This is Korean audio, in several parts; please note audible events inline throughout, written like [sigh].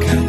가까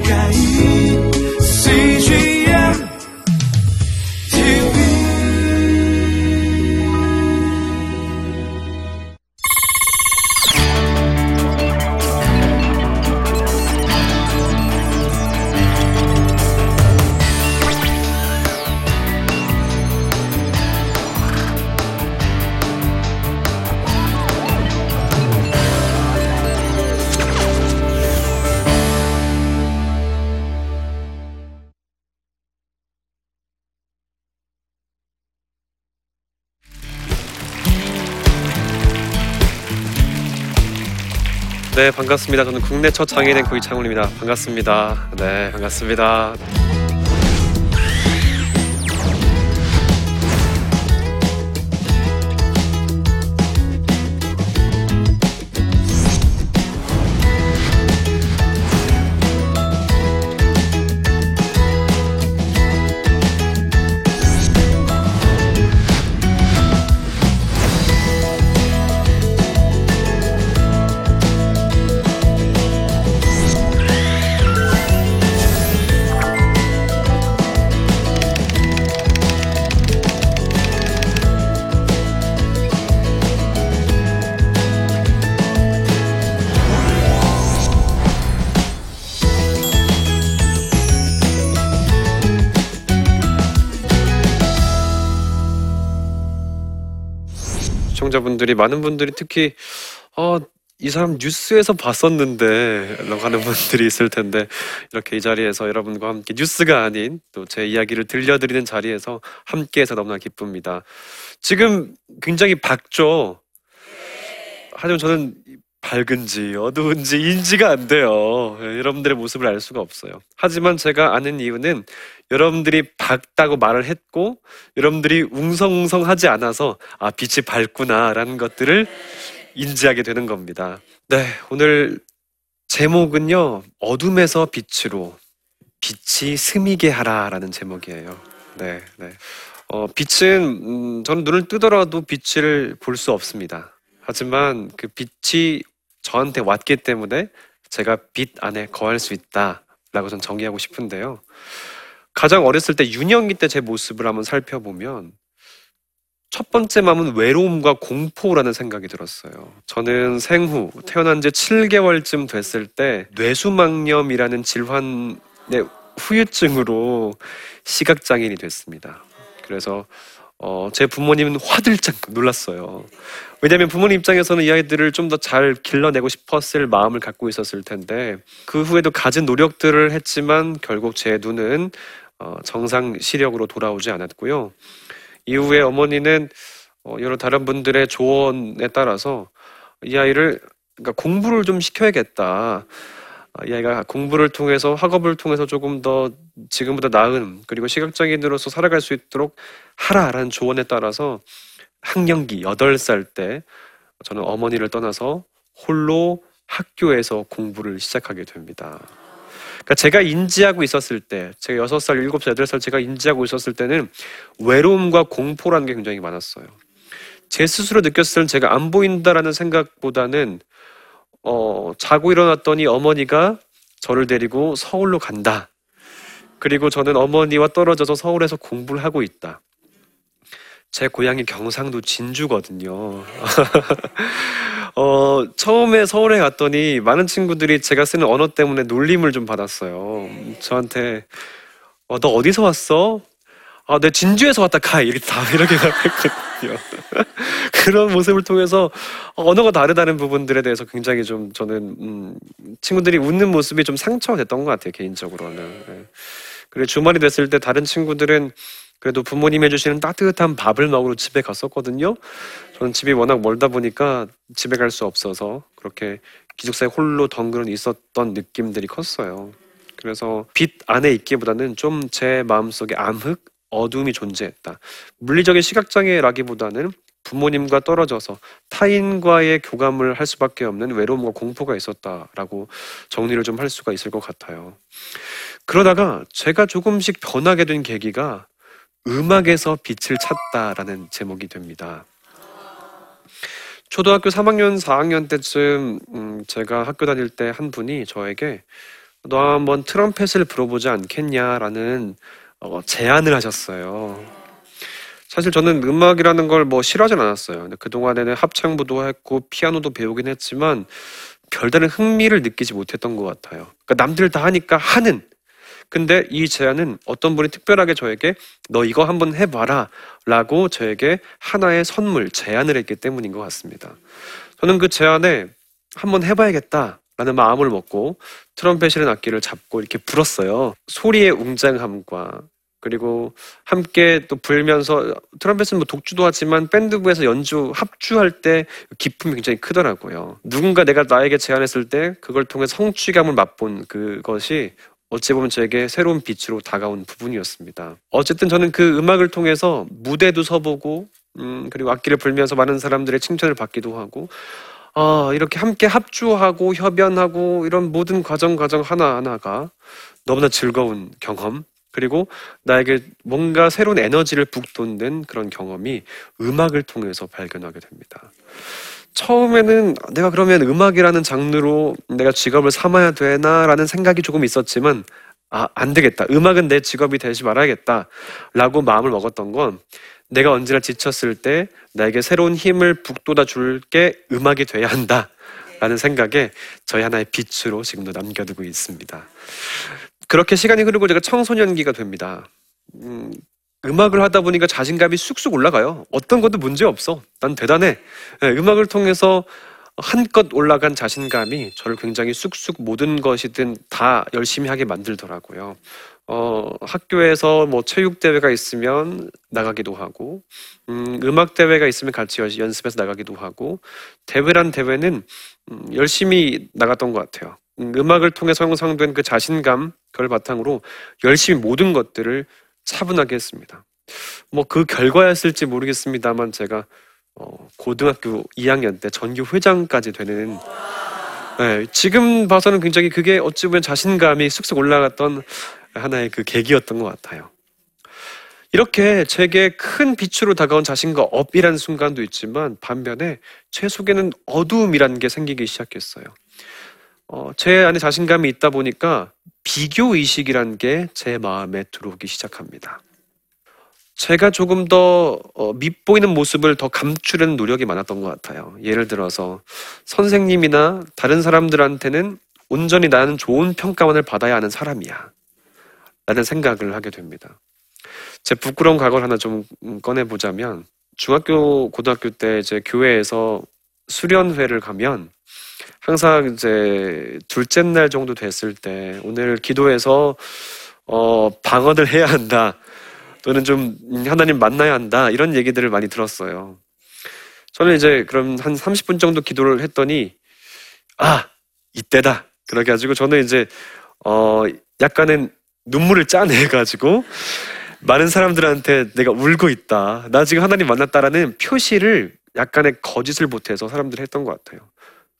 네 반갑습니다. 저는 국내 첫 장애인 앵커 이창훈입니다. 반갑습니다. 네 반갑습니다. 시청자분들이 많은 분들이 특히 어, 이 사람 뉴스에서 봤었는데 라고 하는 분들이 있을 텐데 이렇게 이 자리에서 여러분과 함께 뉴스가 아닌 또 제 이야기를 들려드리는 자리에서 함께해서 너무나 기쁩니다. 지금 굉장히 밝죠? 하지만 저는 밝은지 어두운지 인지가 안 돼요. 예, 여러분들의 모습을 알 수가 없어요. 하지만 제가 아는 이유는 여러분들이 밝다고 말을 했고 여러분들이 웅성웅성하지 않아서 아 빛이 밝구나라는 것들을 인지하게 되는 겁니다. 네, 오늘 제목은요 어둠에서 빛으로 빛이 스미게 하라라는 제목이에요. 네, 네. 어, 빛은 음, 저는 눈을 뜨더라도 빛을 볼 수 없습니다. 하지만 그 빛이 저한테 왔기 때문에 제가 빛 안에 거할 수 있다라고 전 정의하고 싶은데요. 가장 어렸을 때 유년기 때 제 모습을 한번 살펴보면 첫 번째 마음은 외로움과 공포라는 생각이 들었어요. 저는 생후 태어난 지 7개월쯤 됐을 때 뇌수막염이라는 질환의 후유증으로 시각장애인이 됐습니다. 그래서 어, 제 부모님은 화들짝 놀랐어요. 왜냐하면 부모님 입장에서는 이 아이들을 좀 더 잘 길러내고 싶었을 마음을 갖고 있었을 텐데 그 후에도 갖은 노력들을 했지만 결국 제 눈은 어, 정상 시력으로 돌아오지 않았고요. 이후에 어머니는 어, 여러 다른 분들의 조언에 따라서 이 아이를 그러니까 공부를 좀 시켜야겠다. 아, 이 아이가 공부를 통해서 학업을 통해서 조금 더 지금보다 나은 그리고 시각장애인으로서 살아갈 수 있도록 하라라는 조언에 따라서 학령기 8살 때 저는 어머니를 떠나서 홀로 학교에서 공부를 시작하게 됩니다. 그러니까 제가 인지하고 있었을 때, 제가 6살, 7살, 8살 제가 인지하고 있었을 때는 외로움과 공포라는 게 굉장히 많았어요. 제 스스로 느꼈을 때는 제가 안 보인다라는 생각보다는 어, 자고 일어났더니 어머니가 저를 데리고 서울로 간다. 그리고 저는 어머니와 떨어져서 서울에서 공부를 하고 있다. 제 고향이 경상도 진주거든요. [laughs] 어, 처음에 서울에 갔더니 많은 친구들이 제가 쓰는 언어 때문에 놀림을 좀 받았어요. 저한테, 어, 너 어디서 왔어? 아, 내 진주에서 왔다 가. 이렇게 다 이렇게 [laughs] 답했거든요. [laughs] 그런 모습을 통해서 언어가 다르다는 부분들에 대해서 굉장히 좀 저는, 음, 친구들이 웃는 모습이 좀 상처가 됐던 것 같아요, 개인적으로는. 네. 그리고 주말이 됐을 때 다른 친구들은 그래도 부모님 해주시는 따뜻한 밥을 먹으러 집에 갔었거든요. 저는 집이 워낙 멀다 보니까 집에 갈 수 없어서 그렇게 기숙사에 홀로 덩그러니 있었던 느낌들이 컸어요. 그래서 빛 안에 있기보다는 좀 제 마음속에 암흑, 어둠이 존재했다. 물리적인 시각장애라기보다는 부모님과 떨어져서 타인과의 교감을 할 수밖에 없는 외로움과 공포가 있었다라고 정리를 좀 할 수가 있을 것 같아요. 그러다가 제가 조금씩 변하게 된 계기가 음악에서 빛을 찾다라는 제목이 됩니다. 초등학교 3학년, 4학년 때쯤 음, 제가 학교 다닐 때 한 분이 저에게 너 한번 트럼펫을 불어보지 않겠냐라는 어, 제안을 하셨어요. 사실 저는 음악이라는 걸 뭐 싫어하진 않았어요. 근데 그동안에는 합창부도 했고 피아노도 배우긴 했지만 별다른 흥미를 느끼지 못했던 것 같아요. 그러니까 남들 다 하니까 하는. 근데 이 제안은 어떤 분이 특별하게 저에게 너 이거 한번 해봐라 라고 저에게 하나의 선물, 제안을 했기 때문인 것 같습니다. 저는 그 제안에 한번 해봐야겠다 라는 마음을 먹고 트럼펫이라는 악기를 잡고 이렇게 불었어요. 소리의 웅장함과 그리고 함께 또 불면서 트럼펫은 뭐 독주도 하지만 밴드부에서 연주 합주할 때 기품이 굉장히 크더라고요. 누군가 내가 나에게 제안했을 때 그걸 통해 성취감을 맛본 그것이 어찌 보면 저에게 새로운 빛으로 다가온 부분이었습니다. 어쨌든 저는 그 음악을 통해서 무대도 서보고 음, 그리고 악기를 불면서 많은 사람들의 칭찬을 받기도 하고 아, 이렇게 함께 합주하고 협연하고 이런 모든 과정 과정 하나하나가 너무나 즐거운 경험 그리고 나에게 뭔가 새로운 에너지를 북돋는 그런 경험이 음악을 통해서 발견하게 됩니다. 처음에는 내가 그러면 음악이라는 장르로 내가 직업을 삼아야 되나라는 생각이 조금 있었지만 아, 안 되겠다. 음악은 내 직업이 되지 말아야겠다. 라고 마음을 먹었던 건 내가 언제나 지쳤을 때 나에게 새로운 힘을 북돋아 줄 게 음악이 돼야 한다. 라는 생각에 저희 하나의 빛으로 지금도 남겨두고 있습니다. 그렇게 시간이 흐르고 제가 청소년기가 됩니다. 음, 음악을 하다 보니까 자신감이 쑥쑥 올라가요. 어떤 것도 문제 없어. 난 대단해. 네, 음악을 통해서 한껏 올라간 자신감이 저를 굉장히 쑥쑥 모든 것이든 다 열심히 하게 만들더라고요. 어, 학교에서 뭐 체육 대회가 있으면 나가기도 하고, 음, 음악 대회가 있으면 같이 연습해서 나가기도 하고, 대회란 대회는 음, 열심히 나갔던 것 같아요. 음, 음악을 통해서 형성된 그 자신감, 그걸 바탕으로 열심히 모든 것들을 차분하게 했습니다. 뭐 그 결과였을지 모르겠습니다만 제가 어, 고등학교 2학년 때 전교 회장까지 되는 네, 지금 봐서는 굉장히 그게 어찌 보면 자신감이 쑥쑥 올라갔던 하나의 그 계기였던 것 같아요. 이렇게 제게 큰 빛으로 다가온 자신과 업이라는 순간도 있지만 반면에 제 속에는 어두움이라는 게 생기기 시작했어요. 어, 제 안에 자신감이 있다 보니까 비교 의식이란 게 제 마음에 들어오기 시작합니다. 제가 조금 더 어, 밉보이는 모습을 더 감추려는 노력이 많았던 것 같아요. 예를 들어서 선생님이나 다른 사람들한테는 온전히 나는 좋은 평가만을 받아야 하는 사람이야. 라는 생각을 하게 됩니다. 제 부끄러운 과거를 하나 좀 꺼내보자면 중학교, 고등학교 때 제 교회에서 수련회를 가면 항상 이제 둘째 날 정도 됐을 때 오늘 기도해서 어 방언을 해야 한다 또는 좀 하나님 만나야 한다 이런 얘기들을 많이 들었어요. 저는 이제 그럼 한 30분 정도 기도를 했더니 아 이때다 그렇게 가지고 저는 이제 어 약간은 눈물을 짜내 가지고 많은 사람들한테 내가 울고 있다 나 지금 하나님 만났다라는 표시를 약간의 거짓을 보태서 사람들이 했던 것 같아요.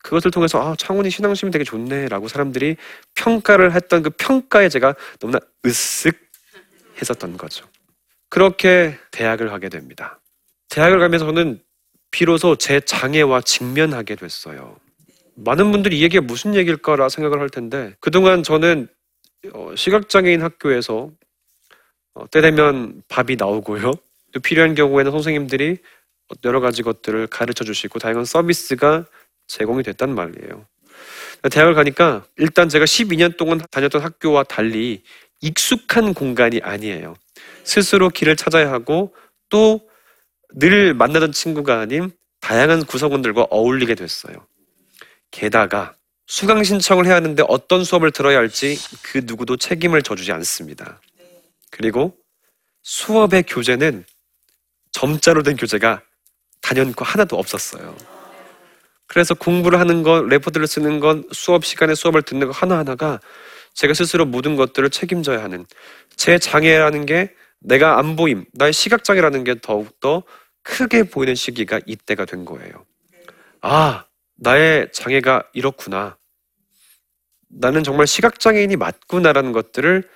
그것을 통해서 아 창훈이 신앙심이 되게 좋네라고 사람들이 평가를 했던 그 평가에 제가 너무나 으쓱 했었던 거죠. 그렇게 대학을 가게 됩니다. 대학을 가면서 저는 비로소 제 장애와 직면하게 됐어요. 많은 분들이 이 얘기가 무슨 얘기일까라 생각을 할 텐데 그동안 저는 어, 시각장애인 학교에서 어, 때 되면 밥이 나오고요. 또 필요한 경우에는 선생님들이 여러 가지 것들을 가르쳐 주시고 다양한 서비스가 제공이 됐단 말이에요. 대학을 가니까 일단 제가 12년 동안 다녔던 학교와 달리 익숙한 공간이 아니에요. 스스로 길을 찾아야 하고 또 늘 만나던 친구가 아닌 다양한 구성원들과 어울리게 됐어요. 게다가 수강 신청을 해야 하는데 어떤 수업을 들어야 할지 그 누구도 책임을 져주지 않습니다. 그리고 수업의 교재는 점자로 된 교재가 단연코 하나도 없었어요. 그래서 공부를 하는 것, 레포트를 쓰는 것, 수업 시간에 수업을 듣는 것 하나하나가 제가 스스로 모든 것들을 책임져야 하는 제 장애라는 게 내가 안 보임, 나의 시각장애라는 게 더욱더 크게 보이는 시기가 이때가 된 거예요. 아, 나의 장애가 이렇구나. 나는 정말 시각장애인이 맞구나라는 것들을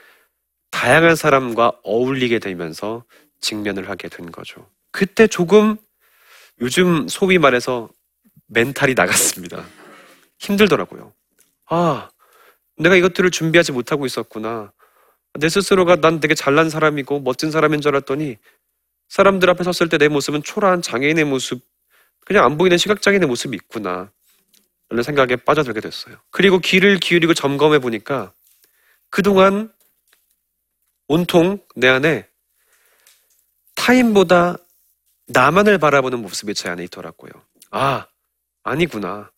다양한 사람과 어울리게 되면서 직면을 하게 된 거죠. 그때 조금 요즘 소위 말해서 멘탈이 나갔습니다. 힘들더라고요. 아, 내가 이것들을 준비하지 못하고 있었구나. 내 스스로가 난 되게 잘난 사람이고 멋진 사람인 줄 알았더니 사람들 앞에 섰을 때 내 모습은 초라한 장애인의 모습, 그냥 안 보이는 시각장애인의 모습이 있구나. 라는 생각에 빠져들게 됐어요. 그리고 귀를 기울이고 점검해 보니까 그동안 온통 내 안에 타인보다 나만을 바라보는 모습이 제 안에 있더라고요. 아, 아니구나.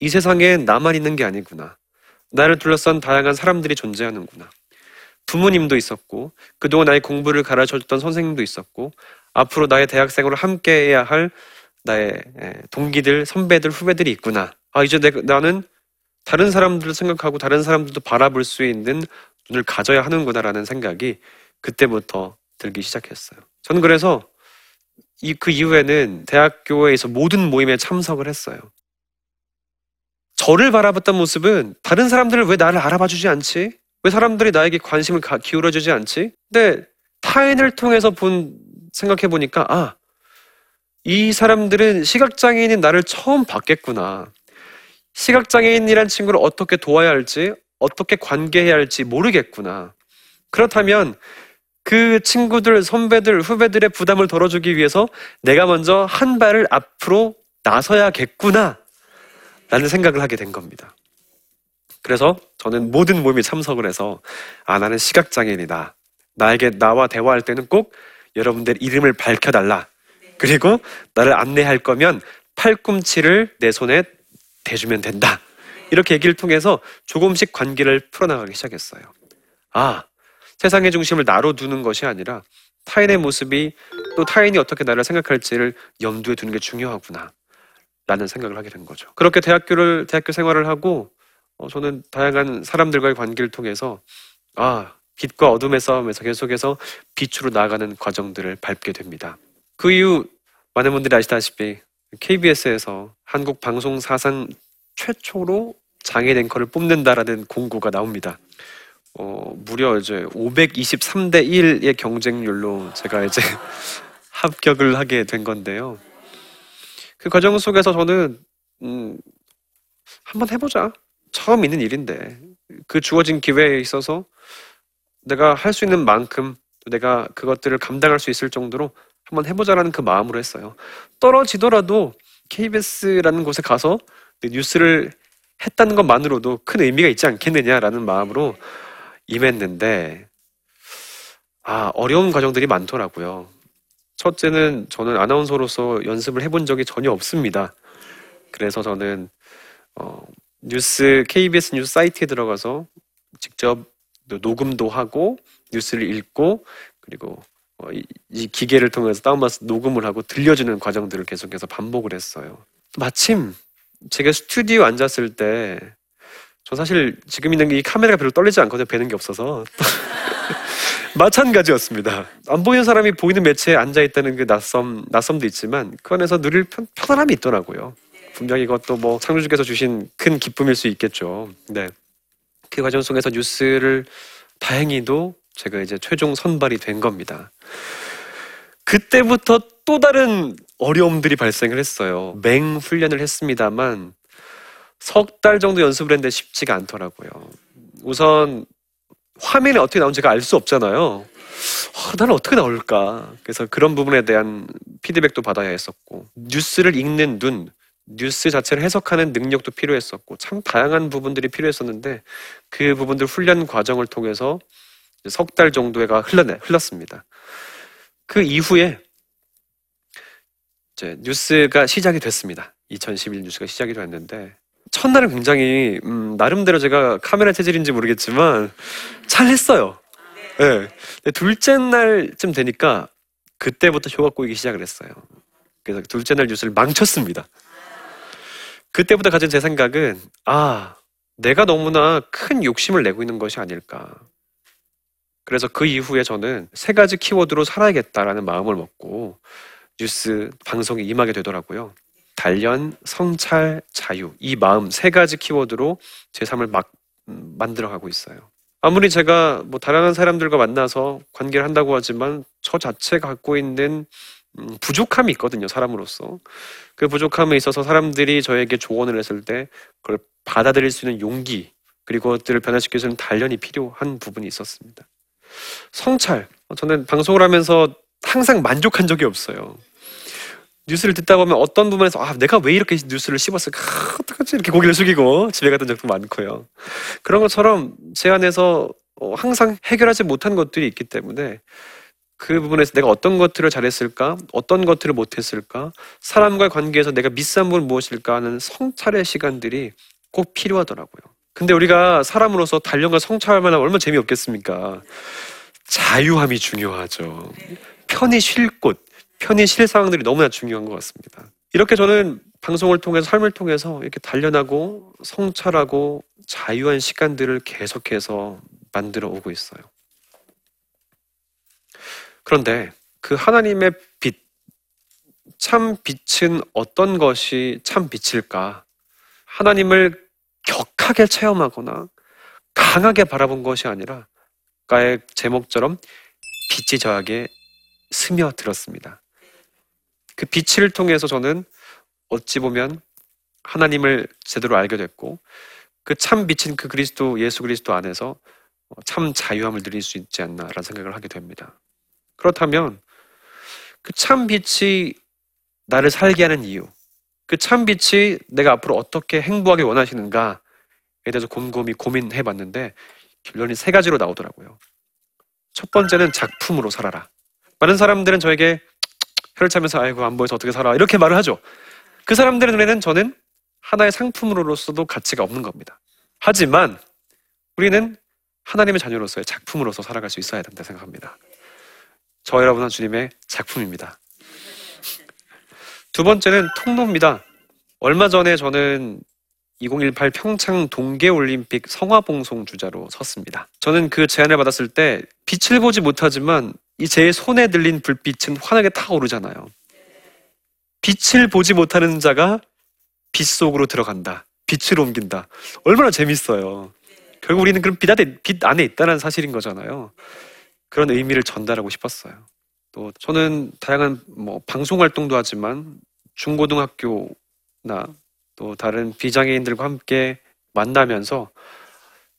이 세상에 나만 있는 게 아니구나. 나를 둘러싼 다양한 사람들이 존재하는구나. 부모님도 있었고, 그동안 나의 공부를 가르쳐줬던 선생님도 있었고, 앞으로 나의 대학생으로 함께 해야 할 나의 예, 동기들, 선배들, 후배들이 있구나. 아, 이제 내, 나는 다른 사람들을 생각하고 다른 사람들도 바라볼 수 있는 눈을 가져야 하는구나라는 생각이 그때부터 들기 시작했어요. 저는 그래서 이, 그 이후에는 대학교에서 모든 모임에 참석을 했어요. 저를 바라봤던 모습은 다른 사람들을 왜 나를 알아봐 주지 않지? 왜 사람들이 나에게 관심을 가- 기울여 주지 않지? 근데 타인을 통해서 본 생각해 보니까 아, 이 사람들은 시각장애인인 나를 처음 봤겠구나. 시각장애인이란 친구를 어떻게 도와야 할지, 어떻게 관계해야 할지 모르겠구나. 그렇다면 그 친구들, 선배들, 후배들의 부담을 덜어주기 위해서 내가 먼저 한 발을 앞으로 나서야겠구나. 라는 생각을 하게 된 겁니다. 그래서 저는 모든 모임에 참석을 해서 아, 나는 시각장애인이다. 나에게 나와 대화할 때는 꼭 여러분들 이름을 밝혀달라. 그리고 나를 안내할 거면 팔꿈치를 내 손에 대주면 된다. 이렇게 얘기를 통해서 조금씩 관계를 풀어나가기 시작했어요. 아, 세상의 중심을 나로 두는 것이 아니라 타인의 모습이 또 타인이 어떻게 나를 생각할지를 염두에 두는 게 중요하구나. 라는 생각을 하게 된 거죠. 그렇게 대학교를, 대학교 생활을 하고, 어, 저는 다양한 사람들과의 관계를 통해서, 아, 빛과 어둠의 싸움에서 계속해서 빛으로 나아가는 과정들을 밟게 됩니다. 그 이후 많은 분들이 아시다시피 KBS에서 한국 방송 사상 최초로 장애 앵커를 뽑는다라는 공고가 나옵니다. 어, 무려 이제 523대 1의 경쟁률로 제가 이제 [laughs] 합격을 하게 된 건데요. 그 과정 속에서 저는 음, 한번 해보자. 처음 있는 일인데 그 주어진 기회에 있어서 내가 할 수 있는 만큼 또 내가 그것들을 감당할 수 있을 정도로 한번 해보자라는 그 마음으로 했어요. 떨어지더라도 KBS라는 곳에 가서 뉴스를 했다는 것만으로도 큰 의미가 있지 않겠느냐라는 마음으로 임했는데, 아, 어려운 과정들이 많더라고요. 첫째는 저는 아나운서로서 연습을 해본 적이 전혀 없습니다. 그래서 저는, 어, 뉴스, KBS 뉴스 사이트에 들어가서 직접 녹음도 하고, 뉴스를 읽고, 그리고 어, 이, 이 기계를 통해서 다운받아서 녹음을 하고 들려주는 과정들을 계속해서 반복을 했어요. 마침 제가 스튜디오 앉았을 때, 저 사실 지금 있는 이 카메라가 별로 떨리지 않거든요. 뵈는 게 없어서. [laughs] 마찬가지였습니다. 안 보이는 사람이 보이는 매체에 앉아 있다는 그 낯섦, 낯섦도 있지만, 그 안에서 누릴 편, 편안함이 있더라고요. 분명히 이것도 뭐 창조주께서 주신 큰 기쁨일 수 있겠죠. 네. 그 과정 속에서 뉴스를 다행히도 제가 이제 최종 선발이 된 겁니다. 그때부터 또 다른 어려움들이 발생을 했어요. 맹 훈련을 했습니다만 석 달 정도 연습을 했는데 쉽지가 않더라고요. 우선 화면에 어떻게 나오는지 제가 알 수 없잖아요. 아, 나는 어떻게 나올까? 그래서 그런 부분에 대한 피드백도 받아야 했었고 뉴스를 읽는 눈, 뉴스 자체를 해석하는 능력도 필요했었고 참 다양한 부분들이 필요했었는데 그 부분들 훈련 과정을 통해서 석 달 정도가 흘러내, 흘렀습니다. 그 이후에 이제 뉴스가 시작이 됐습니다. 2011 뉴스가 시작이 됐는데 첫날은 굉장히 음, 나름대로 제가 카메라 체질인지 모르겠지만 잘 했어요. 예. 근데 둘째 날쯤 되니까 그때부터 효가 꼬이기 시작을 했어요. 그래서 둘째 날 뉴스를 망쳤습니다. 그때부터 가진 제 생각은 아 내가 너무나 큰 욕심을 내고 있는 것이 아닐까. 그래서 그 이후에 저는 세 가지 키워드로 살아야겠다라는 마음을 먹고 뉴스 방송에 임하게 되더라고요. 단련, 성찰, 자유. 이 마음 세 가지 키워드로 제 삶을 막 음, 만들어가고 있어요. 아무리 제가 뭐 다양한 사람들과 만나서 관계를 한다고 하지만 저 자체가 갖고 있는 음, 부족함이 있거든요, 사람으로서. 그 부족함에 있어서 사람들이 저에게 조언을 했을 때 그걸 받아들일 수 있는 용기, 그리고 그것들을 변화시키기 위해서는 단련이 필요한 부분이 있었습니다. 성찰. 저는 방송을 하면서 항상 만족한 적이 없어요. 뉴스를 듣다 보면 어떤 부분에서 아 내가 왜 이렇게 뉴스를 씹었을까 아, 어떡하지 이렇게 고개를 숙이고 [laughs] 집에 갔던 적도 많고요. 그런 것처럼 제 안에서 어, 항상 해결하지 못한 것들이 있기 때문에 그 부분에서 내가 어떤 것들을 잘했을까, 어떤 것들을 못했을까, 사람과의 관계에서 내가 미스한 부분 무엇일까 하는 성찰의 시간들이 꼭 필요하더라고요. 근데 우리가 사람으로서 단련과 성찰만 하면 얼마나 재미없겠습니까? 자유함이 중요하죠. 편히 쉴 곳, 편히 쉴 상황들이 너무나 중요한 것 같습니다. 이렇게 저는 방송을 통해서 삶을 통해서 이렇게 단련하고 성찰하고 자유한 시간들을 계속해서 만들어 오고 있어요. 그런데 그 하나님의 빛, 참 빛은 어떤 것이 참 빛일까? 하나님을 격하게 체험하거나 강하게 바라본 것이 아니라 가의 제목처럼 빛이 저에게 스며들었습니다. 그 빛을 통해서 저는 어찌 보면 하나님을 제대로 알게 됐고 그 참 빛인 그 그리스도 예수 그리스도 안에서 참 자유함을 누릴 수 있지 않나라는 생각을 하게 됩니다. 그렇다면 그 참 빛이 나를 살게 하는 이유, 그 참 빛이 내가 앞으로 어떻게 행복하게 원하시는가에 대해서 곰곰이 고민해 봤는데 결론이 세 가지로 나오더라고요. 첫 번째는 작품으로 살아라. 많은 사람들은 저에게 혀를 차면서 아이고 안 보여서 어떻게 살아 이렇게 말을 하죠. 그 사람들의 눈에는 저는 하나의 상품으로서도 가치가 없는 겁니다. 하지만 우리는 하나님의 자녀로서의 작품으로서 살아갈 수 있어야 된다 생각합니다. 저 여러분은 주님의 작품입니다. 두 번째는 통로입니다. 얼마 전에 저는 2018 평창 동계올림픽 성화봉송 주자로 섰습니다. 저는 그 제안을 받았을 때 빛을 보지 못하지만 이 제 손에 들린 불빛은 환하게 타오르잖아요. 빛을 보지 못하는 자가 빛 속으로 들어간다. 빛을 옮긴다. 얼마나 재밌어요. 결국 우리는 그런 빛 안에, 빛 안에 있다는 사실인 거잖아요. 그런 의미를 전달하고 싶었어요. 또 저는 다양한 뭐 방송 활동도 하지만 중고등학교나 또 다른 비장애인들과 함께 만나면서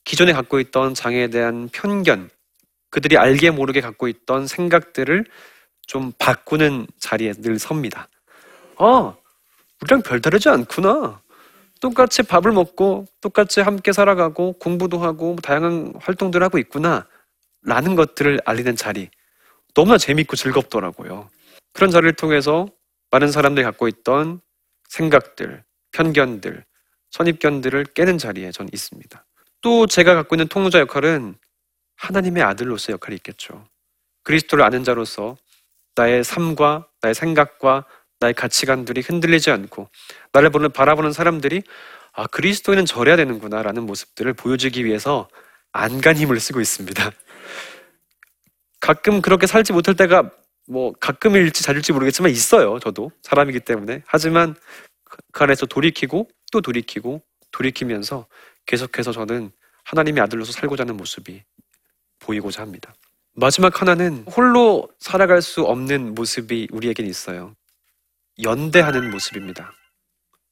기존에 갖고 있던 장애에 대한 편견, 그들이 알게 모르게 갖고 있던 생각들을 좀 바꾸는 자리에 늘 섭니다. 아, 우리랑 별다르지 않구나. 똑같이 밥을 먹고 똑같이 함께 살아가고 공부도 하고 다양한 활동들을 하고 있구나. 라는 것들을 알리는 자리. 너무나 재밌고 즐겁더라고요. 그런 자리를 통해서 많은 사람들이 갖고 있던 생각들, 편견들, 선입견들을 깨는 자리에 전 있습니다. 또 제가 갖고 있는 통로자 역할은 하나님의 아들로서 역할이 있겠죠. 그리스도를 아는 자로서 나의 삶과 나의 생각과 나의 가치관들이 흔들리지 않고 나를 보는 바라보는 사람들이 아 그리스도인은 저래야 되는구나라는 모습들을 보여주기 위해서 안간 힘을 쓰고 있습니다. 가끔 그렇게 살지 못할 때가 뭐 가끔일지 자일지 모르겠지만 있어요. 저도 사람이기 때문에 하지만 그 안에서 돌이키고 또 돌이키고 돌이키면서 계속해서 저는 하나님의 아들로서 살고자 하는 모습이 보이고자 합니다. 마지막 하나는 홀로 살아갈 수 없는 모습이 우리에겐 있어요. 연대하는 모습입니다.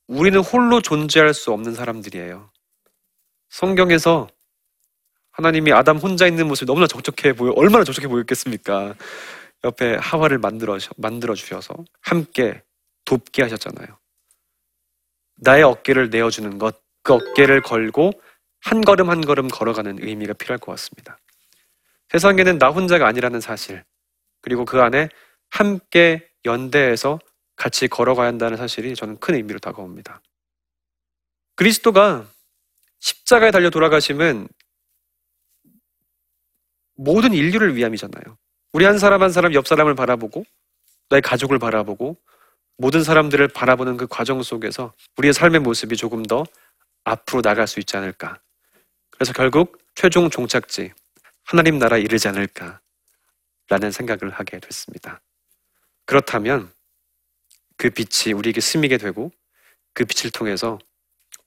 우리는 홀로 존재할 수 없는 사람들이에요. 성경에서 하나님이 아담 혼자 있는 모습이 너무나 적적해 보여, 얼마나 적적해 보였겠습니까? 옆에 하와를 만들어, 만들어 주셔서 함께 돕게 하셨잖아요. 나의 어깨를 내어주는 것, 그 어깨를 걸고 한 걸음 한 걸음 걸어가는 의미가 필요할 것 같습니다. 세상에는 나 혼자가 아니라는 사실, 그리고 그 안에 함께 연대해서 같이 걸어가야 한다는 사실이 저는 큰 의미로 다가옵니다. 그리스도가 십자가에 달려 돌아가심은 모든 인류를 위함이잖아요. 우리 한 사람 한 사람 옆 사람을 바라보고 나의 가족을 바라보고 모든 사람들을 바라보는 그 과정 속에서 우리의 삶의 모습이 조금 더 앞으로 나갈 수 있지 않을까. 그래서 결국 최종 종착지, 하나님 나라 에 이르지 않을까. 라는 생각을 하게 됐습니다. 그렇다면 그 빛이 우리에게 스미게 되고 그 빛을 통해서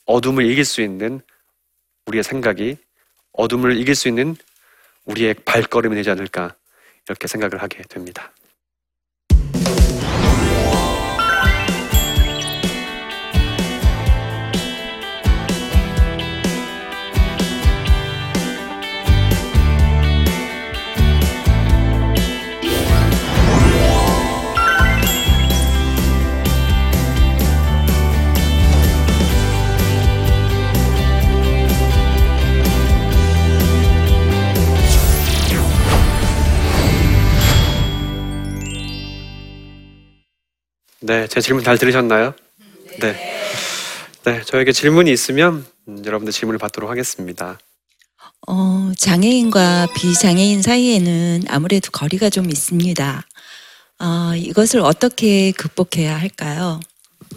어둠을 이길 수 있는 우리의 생각이 어둠을 이길 수 있는 우리의 발걸음이 되지 않을까 이렇게 생각을 하게 됩니다. 네, 제 질문 잘 들으셨나요? 네. 네, 저에게 질문이 있으면 음, 여러분들 질문을 받도록 하겠습니다. 어, 장애인과 비장애인 사이에는 아무래도 거리가 좀 있습니다. 어, 이것을 어떻게 극복해야 할까요?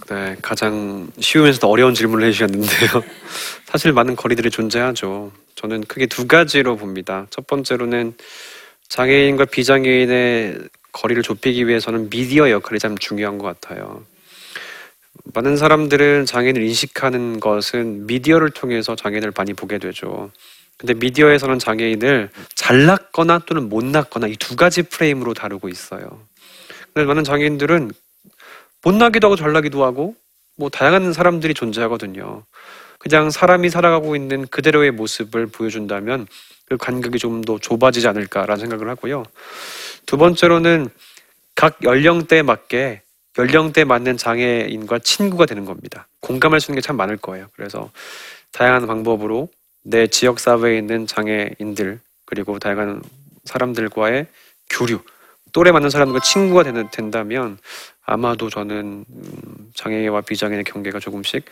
네, 가장 쉬우면서도 어려운 질문을 해주셨는데요. [laughs] 사실 많은 거리들이 존재하죠. 저는 크게 두 가지로 봅니다. 첫 번째로는 장애인과 비장애인의 거리를 좁히기 위해서는 미디어 역할이 참 중요한 것 같아요. 많은 사람들은 장애인을 인식하는 것은 미디어를 통해서 장애인을 많이 보게 되죠. 근데 미디어에서는 장애인을 잘났거나 또는 못났거나 이 두 가지 프레임으로 다루고 있어요. 근데 많은 장애인들은 못나기도 하고 잘나기도 하고 뭐 다양한 사람들이 존재하거든요. 그냥 사람이 살아가고 있는 그대로의 모습을 보여준다면 그 간격이 좀 더 좁아지지 않을까라는 생각을 하고요. 두 번째로는 각 연령대에 맞게 연령대에 맞는 장애인과 친구가 되는 겁니다. 공감할 수 있는 게 참 많을 거예요. 그래서 다양한 방법으로 내 지역 사회에 있는 장애인들 그리고 다양한 사람들과의 교류, 또래 맞는 사람과 친구가 되는, 된다면 아마도 저는 음, 장애와 비장애의 경계가 조금씩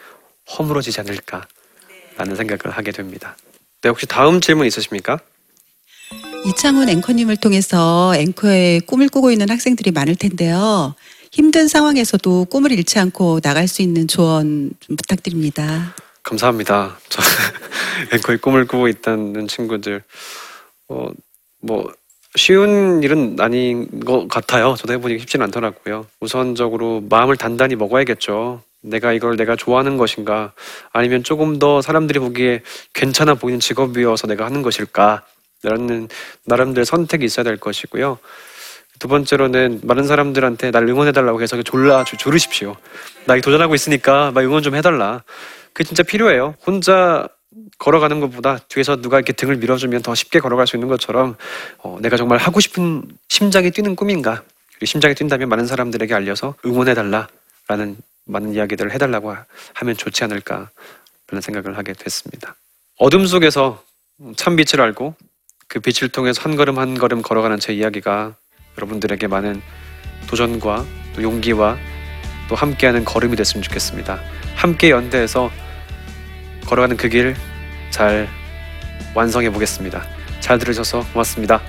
허물어지지 않을까라는 생각을 하게 됩니다. 네, 혹시 다음 질문 있으십니까? 이창훈 앵커님을 통해서 앵커의 꿈을 꾸고 있는 학생들이 많을 텐데요. 힘든 상황에서도 꿈을 잃지 않고 나갈 수 있는 조언 좀 부탁드립니다. 감사합니다. 저 [laughs] 앵커의 꿈을 꾸고 있다는 친구들, 어, 뭐 쉬운 일은 아닌 것 같아요. 저도 해보니 쉽지는 않더라고요. 우선적으로 마음을 단단히 먹어야겠죠. 내가 이걸 내가 좋아하는 것인가, 아니면 조금 더 사람들이 보기에 괜찮아 보이는 직업이어서 내가 하는 것일까, 라는 나름대로 선택이 있어야 될 것이고요. 두 번째로는 많은 사람들한테 날 응원해달라고 해서 졸라 주- 조르십시오. 나 도전하고 있으니까 막 응원 좀 해달라. 그게 진짜 필요해요. 혼자 걸어가는 것보다 뒤에서 누가 이렇게 등을 밀어주면 더 쉽게 걸어갈 수 있는 것처럼 어, 내가 정말 하고 싶은 심장이 뛰는 꿈인가 심장이 뛴다면 많은 사람들에게 알려서 응원해달라라는 많은 이야기들을 해달라고 하- 하면 좋지 않을까라는 생각을 하게 됐습니다. 어둠 속에서 참 빛을 알고 그 빛을 통해서 한 걸음 한 걸음 걸어가는 제 이야기가 여러분들에게 많은 도전과 또 용기와 또 함께하는 걸음이 됐으면 좋겠습니다. 함께 연대해서 걸어가는 그 길 잘 완성해 보겠습니다. 잘 들으셔서 고맙습니다.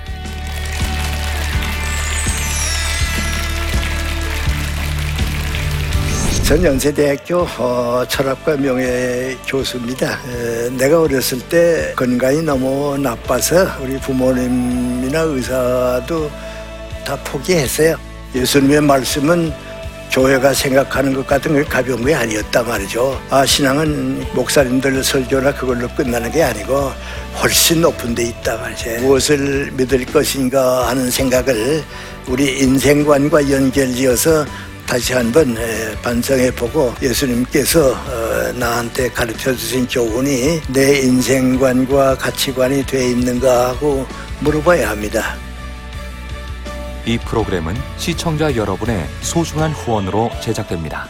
전 연세대학교 어, 철학과 명예 교수입니다. 에, 내가 어렸을 때 건강이 너무 나빠서 우리 부모님이나 의사도 다 포기했어요. 예수님의 말씀은 교회가 생각하는 것 같은 게 가벼운 게 아니었다 말이죠. 아, 신앙은 목사님들 설교나 그걸로 끝나는 게 아니고 훨씬 높은 데 있다 말이죠. 무엇을 믿을 것인가 하는 생각을 우리 인생관과 연결지어서 다시 한번 에, 반성해 보고 예수님께서 어, 나한테 가르쳐 주신 교훈이 내 인생관과 가치관이 돼 있는가 하고 물어봐야 합니다. 이 프로그램은 시청자 여러분의 소중한 후원으로 제작됩니다.